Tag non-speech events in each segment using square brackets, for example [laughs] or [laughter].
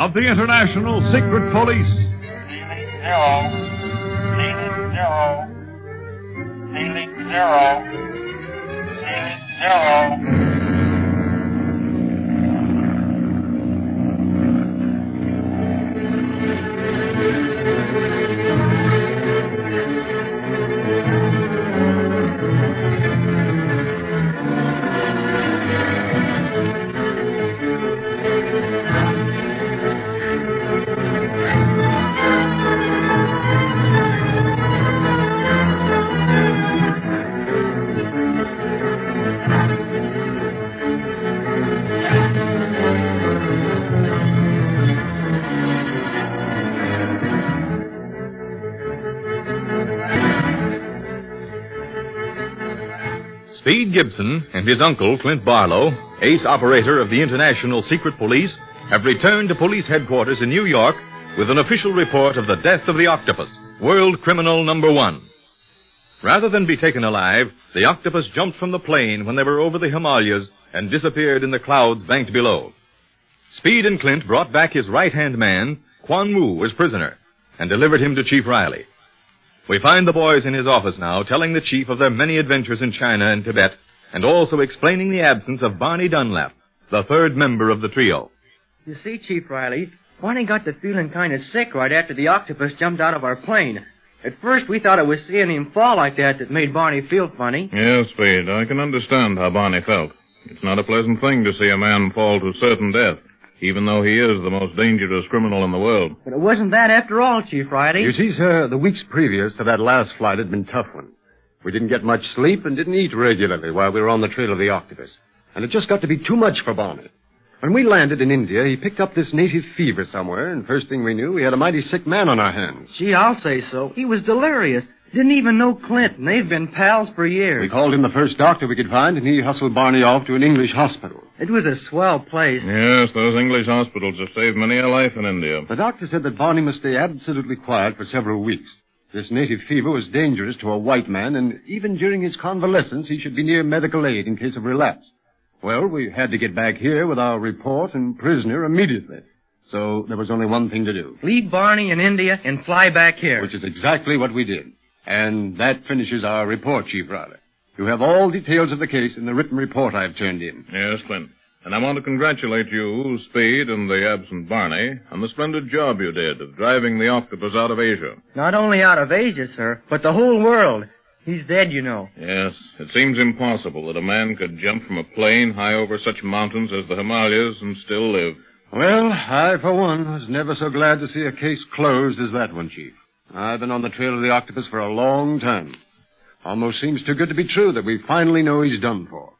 of the International Secret Police. Zero. Zero. Zero. Zero. Speed Gibson and his uncle, Clint Barlow, ace operator of the International Secret Police, have returned to police headquarters in New York with an official report of the death of the octopus, world criminal number one. Rather than be taken alive, the octopus jumped from the plane when they were over the Himalayas and disappeared in the clouds banked below. Speed and Clint brought back his right-hand man, Quan Wu, as prisoner, and delivered him to Chief Riley. We find the boys in his office now telling the chief of their many adventures in China and Tibet, and also explaining the absence of Barney Dunlap, the third member of the trio. You see, Chief Riley, Barney got to feeling kind of sick right after the octopus jumped out of our plane. At first, we thought it was seeing him fall like that that made Barney feel funny. Yes, Speed, I can understand how Barney felt. It's not a pleasant thing to see a man fall to certain death, even though he is the most dangerous criminal in the world. But it wasn't that after all, Chief Riley. You see, sir, the weeks previous to that last flight had been tough ones. We didn't get much sleep and didn't eat regularly while we were on the trail of the octopus. And it just got to be too much for Barney. When we landed in India, he picked up this native fever somewhere, and first thing we knew, we had a mighty sick man on our hands. Gee, I'll say so. He was delirious. Didn't even know Clint, and they've been pals for years. We called in the first doctor we could find, and he hustled Barney off to an English hospital. It was a swell place. Yes, those English hospitals have saved many a life in India. The doctor said that Barney must stay absolutely quiet for several weeks. This native fever was dangerous to a white man, and even during his convalescence, he should be near medical aid in case of relapse. Well, we had to get back here with our report and prisoner immediately. So there was only one thing to do, Leave Barney in India and fly back here. which is exactly what we did. And that finishes our report, Chief Riley. You have all details of the case in the written report I've turned in. Yes, Clint. And I want to congratulate you, Speed, and the absent Barney on the splendid job you did of driving the octopus out of Asia. Not only out of Asia, sir, but the whole world. He's dead, you know. Yes, it seems impossible that a man could jump from a plane high over such mountains as the Himalayas and still live. Well, I, for one, was never so glad to see a case closed as that one, Chief. I've been on the trail of the octopus for a long time. Almost seems too good to be true that we finally know he's done for.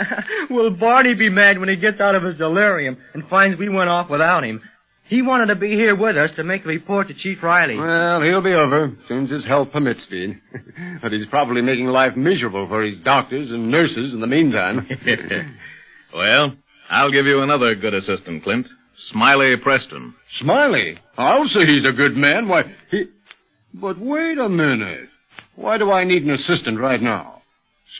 [laughs] Will Barney be mad when he gets out of his delirium and finds we went off without him? He wanted to be here with us to make a report to Chief Riley. Well, he'll be over as soon as his health permits, Speed. [laughs] but he's probably making life miserable for his doctors and nurses in the meantime. [laughs] well, I'll give you another good assistant, Clint. Smiley Preston. Smiley, oh, I'll say he's a good man. Why, he... But wait a minute. Why do I need an assistant right now?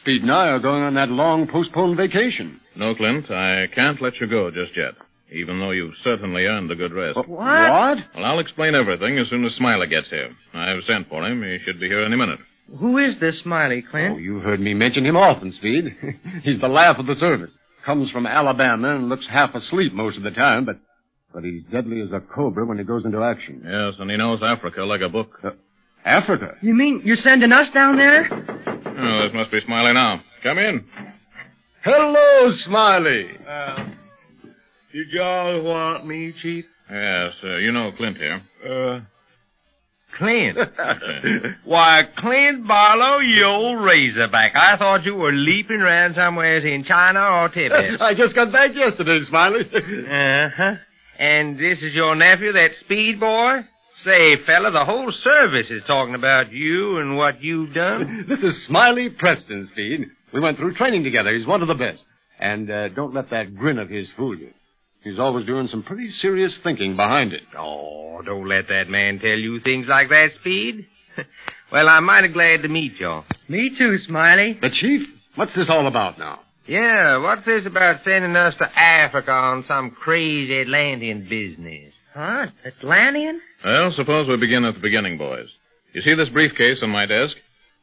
Speed and I are going on that long postponed vacation. No, Clint, I can't let you go just yet, even though you've certainly earned a good rest. What? What? Well, I'll explain everything as soon as Smiley gets here. I've sent for him. He should be here any minute. Who is this Smiley, Clint? Oh, you've heard me mention him often, Speed. [laughs] he's the laugh of the service. Comes from Alabama and looks half asleep most of the time, but but he's deadly as a cobra when he goes into action. Yes, and he knows Africa like a book. Uh, Africa. You mean you're sending us down there? Oh, this must be Smiley now. Come in. Hello, Smiley. Uh, Did y'all want me, Chief? Yes, uh, you know Clint here. Uh, Clint. [laughs] [laughs] Why, Clint Barlow, you old razorback. I thought you were leaping around somewheres in China or Tibet. [laughs] I just got back yesterday, Smiley. uh-huh. And this is your nephew, that speed boy? Say, fella, the whole service is talking about you and what you've done. [laughs] this is Smiley Preston, Speed. We went through training together. He's one of the best. And uh, don't let that grin of his fool you. He's always doing some pretty serious thinking behind it. Oh, don't let that man tell you things like that, Speed. [laughs] well, I'm mighty glad to meet you. Me too, Smiley. But, Chief, what's this all about now? Yeah, what's this about sending us to Africa on some crazy Atlantean business? Huh? Atlantean? Well, suppose we begin at the beginning, boys. You see this briefcase on my desk?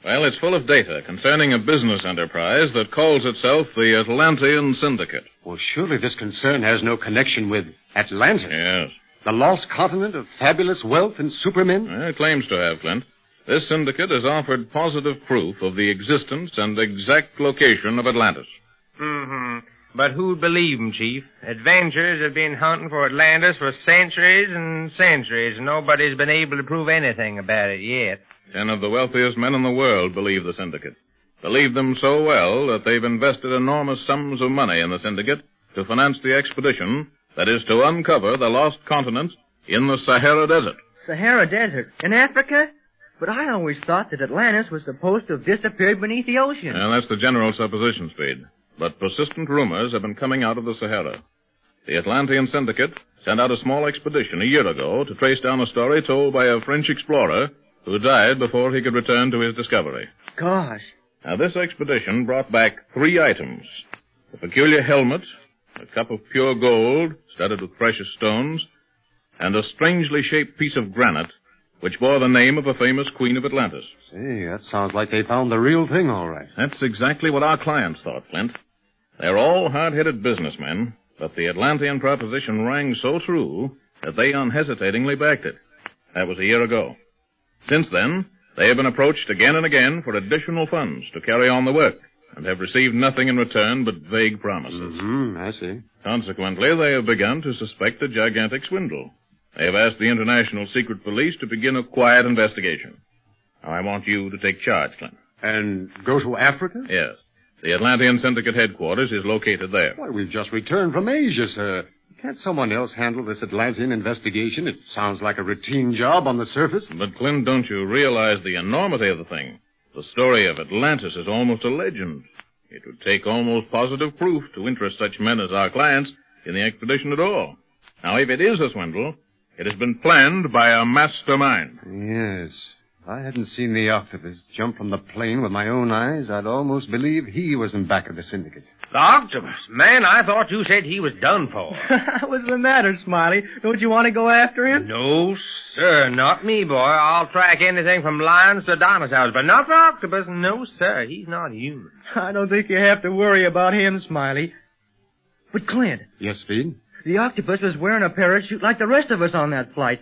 Well, it's full of data concerning a business enterprise that calls itself the Atlantean Syndicate. Well, surely this concern has no connection with Atlantis. Yes. The lost continent of fabulous wealth and supermen? Well, it claims to have, Clint. This syndicate has offered positive proof of the existence and exact location of Atlantis. Mm-hmm. But who'd believe believe 'em, Chief? Adventurers have been hunting for Atlantis for centuries and centuries, and nobody's been able to prove anything about it yet. Ten of the wealthiest men in the world believe the syndicate. Believe them so well that they've invested enormous sums of money in the syndicate to finance the expedition that is to uncover the lost continent in the Sahara Desert. Sahara Desert. In Africa? But I always thought that Atlantis was supposed to have disappeared beneath the ocean. And that's the general supposition, Speed. But persistent rumors have been coming out of the Sahara. The Atlantean Syndicate sent out a small expedition a year ago to trace down a story told by a French explorer who died before he could return to his discovery. Gosh. Now, this expedition brought back three items. A peculiar helmet, a cup of pure gold, studded with precious stones, and a strangely shaped piece of granite which bore the name of a famous queen of Atlantis. Say, that sounds like they found the real thing, all right. That's exactly what our clients thought, Clint. They're all hard-headed businessmen, but the Atlantean proposition rang so true that they unhesitatingly backed it. That was a year ago. Since then, they have been approached again and again for additional funds to carry on the work, and have received nothing in return but vague promises. Mm-hmm, I see. Consequently, they have begun to suspect a gigantic swindle. They have asked the International Secret Police to begin a quiet investigation. Now, I want you to take charge, Clint. And go to Africa? Yes. The Atlantean Syndicate headquarters is located there. Why, we've just returned from Asia, sir. Can't someone else handle this Atlantean investigation? It sounds like a routine job on the surface. But, Clint, don't you realize the enormity of the thing? The story of Atlantis is almost a legend. It would take almost positive proof to interest such men as our clients in the expedition at all. Now, if it is a swindle, it has been planned by a mastermind. Yes. If I hadn't seen the octopus jump from the plane with my own eyes, I'd almost believe he was in back of the syndicate. The octopus? Man, I thought you said he was done for. [laughs] What's the matter, Smiley? Don't you want to go after him? no, sir, not me, boy. I'll track anything from lions to dinosaurs, but not the octopus. No, sir, he's not human. I don't think you have to worry about him, Smiley. But, Clint, Yes, Speed? The octopus was wearing a parachute like the rest of us on that flight.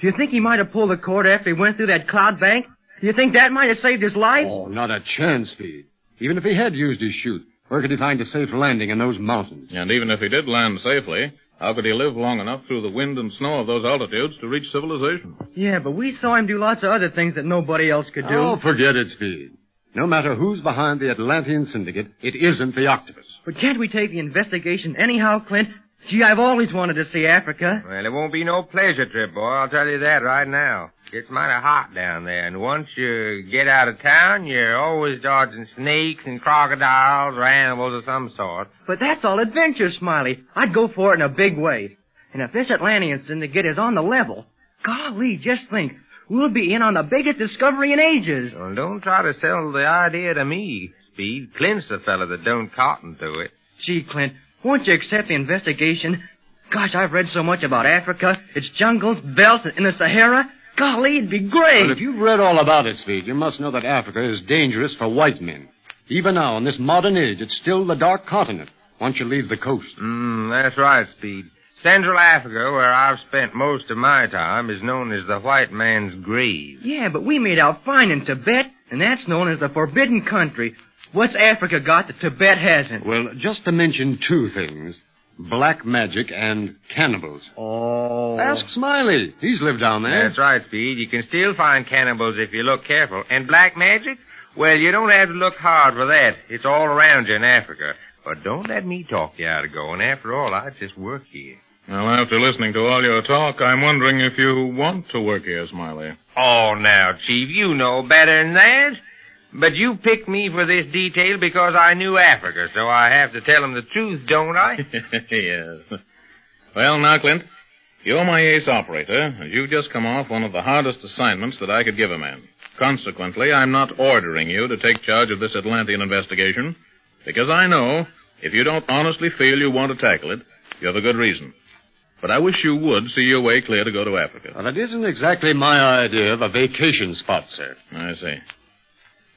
Do you think he might have pulled the cord after he went through that cloud bank? Do you think that might have saved his life? Oh, not a chance, Speed. Even if he had used his chute, where could he find a safe landing in those mountains? And even if he did land safely, how could he live long enough through the wind and snow of those altitudes to reach civilization? Yeah, but we saw him do lots of other things that nobody else could do. Oh, forget it, Speed. No matter who's behind the Atlantean Syndicate, it isn't the octopus. But can't we take the investigation anyhow, Clint? Gee, I've always wanted to see Africa. Well, it won't be no pleasure trip, boy. I'll tell you that right now. It's mighty hot down there, and once you get out of town, you're always dodging snakes and crocodiles or animals of some sort. But that's all adventure, Smiley. I'd go for it in a big way. And if this Atlantean syndicate is on the level, golly, just think, we'll be in on the biggest discovery in ages. Well, don't try to sell the idea to me, Speed. Clint's the fella that don't cotton to it. Gee, Clint, won't you accept the investigation? Gosh, I've read so much about Africa, its jungles, belts, and the Sahara. Golly, it'd be great. Well, if you've read all about it, Speed, you must know that Africa is dangerous for white men. Even now, in this modern age, it's still the dark continent once you leave the coast. Mm, that's right, Speed. Central Africa, where I've spent most of my time, is known as the white man's grave. Yeah, but we made out fine in Tibet, and that's known as the Forbidden Country. What's Africa got that Tibet hasn't? Well, just to mention two things black magic and cannibals. Oh. Ask Smiley. He's lived down there. That's right, Speed. You can still find cannibals if you look careful. And black magic? Well, you don't have to look hard for that. It's all around you in Africa. But don't let me talk you out of going. After all, I just work here. Well, after listening to all your talk, I'm wondering if you want to work here, Smiley. Oh, now, Chief, you know better than that. But you picked me for this detail because I knew Africa, so I have to tell tell 'em the truth, don't I? [laughs] yes. Well, now, Clint, you're my ace operator, and you've just come off one of the hardest assignments that I could give a man. Consequently, I'm not ordering you to take charge of this Atlantean investigation, because I know if you don't honestly feel you want to tackle it, you have a good reason. but I wish you would see your way clear to go to Africa. Well, it isn't exactly my idea of a vacation spot, sir. I see.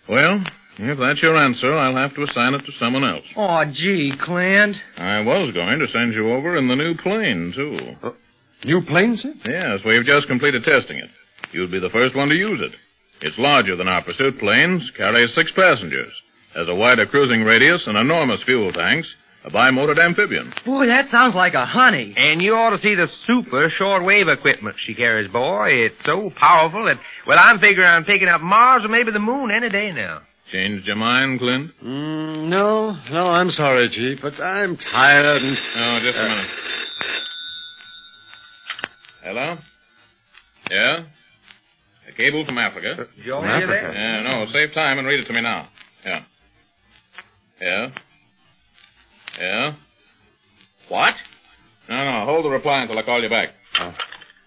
Well, if that's your answer, I'll have to assign it to someone else. Oh, gee, Clint. I was going to send you over in the new plane, too. Uh, new plane, sir? Yes, we've just completed testing it. You'd be the first one to use it. It's larger than our pursuit planes, carries six passengers, has a wider cruising radius and enormous fuel tanks, a bimotored amphibian. Boy, that sounds like a honey. And you ought to see the super shortwave equipment she carries, boy. It's so powerful that, well, I'm figuring on picking up Mars or maybe the moon any day now. Changed your mind, Clint? Mm, no, no, I'm sorry, Chief, but I'm tired and. Oh, just a minute. Hello? Yeah? A cable from Africa? George, From you there? Yeah, no, save time and read it to me now. Yeah. Yeah? Yeah? What? No, no, hold the reply until I call you back. Oh.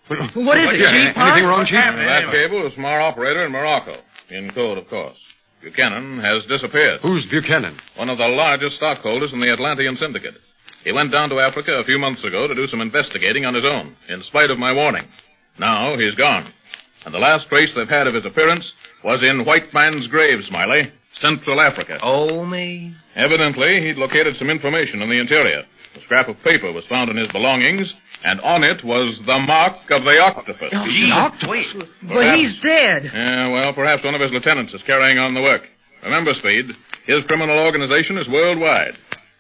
What is it, Yeah, Chief? huh? anything wrong, Chief? That cable is from our operator in Morocco. In code, of course. Buchanan has disappeared. Who's Buchanan? One of the largest stockholders in the Atlantean Syndicate. He went down to Africa a few months ago to do some investigating on his own, in spite of my warning. Now he's gone. And the last trace they've had of his appearance was in White Man's Grave, Smiley, Central Africa. Oh, me. Evidently, he'd located some information in the interior. A scrap of paper was found in his belongings, and on it was the mark of the octopus. Oh, Gee, But he's dead. Yeah, well, perhaps one of his lieutenants is carrying on the work. Remember, Speed, his criminal organization is worldwide.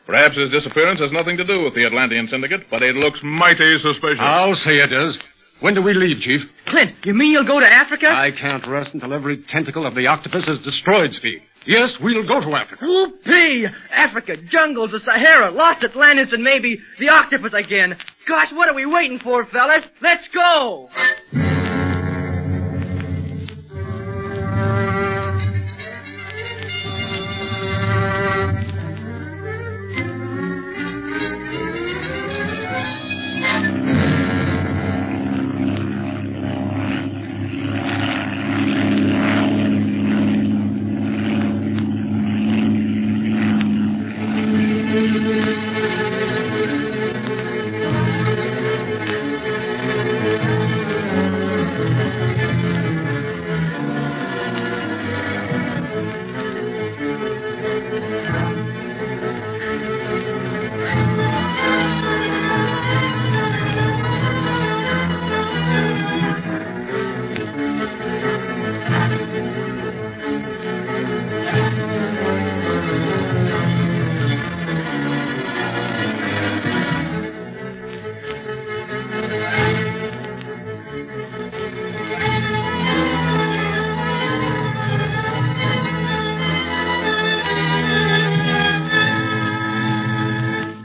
Perhaps his disappearance has nothing to do with the Atlantean Syndicate, but it looks mighty suspicious. I'll say it does. When do we leave, Chief? Clint, you mean you'll go to Africa? I can't rest until every tentacle of the octopus is destroyed, Speed. Yes, we'll go to Africa. Whoopee! Africa, jungles, the Sahara, lost Atlantis, and maybe the octopus again. Gosh, what are we waiting for, fellas? Let's go!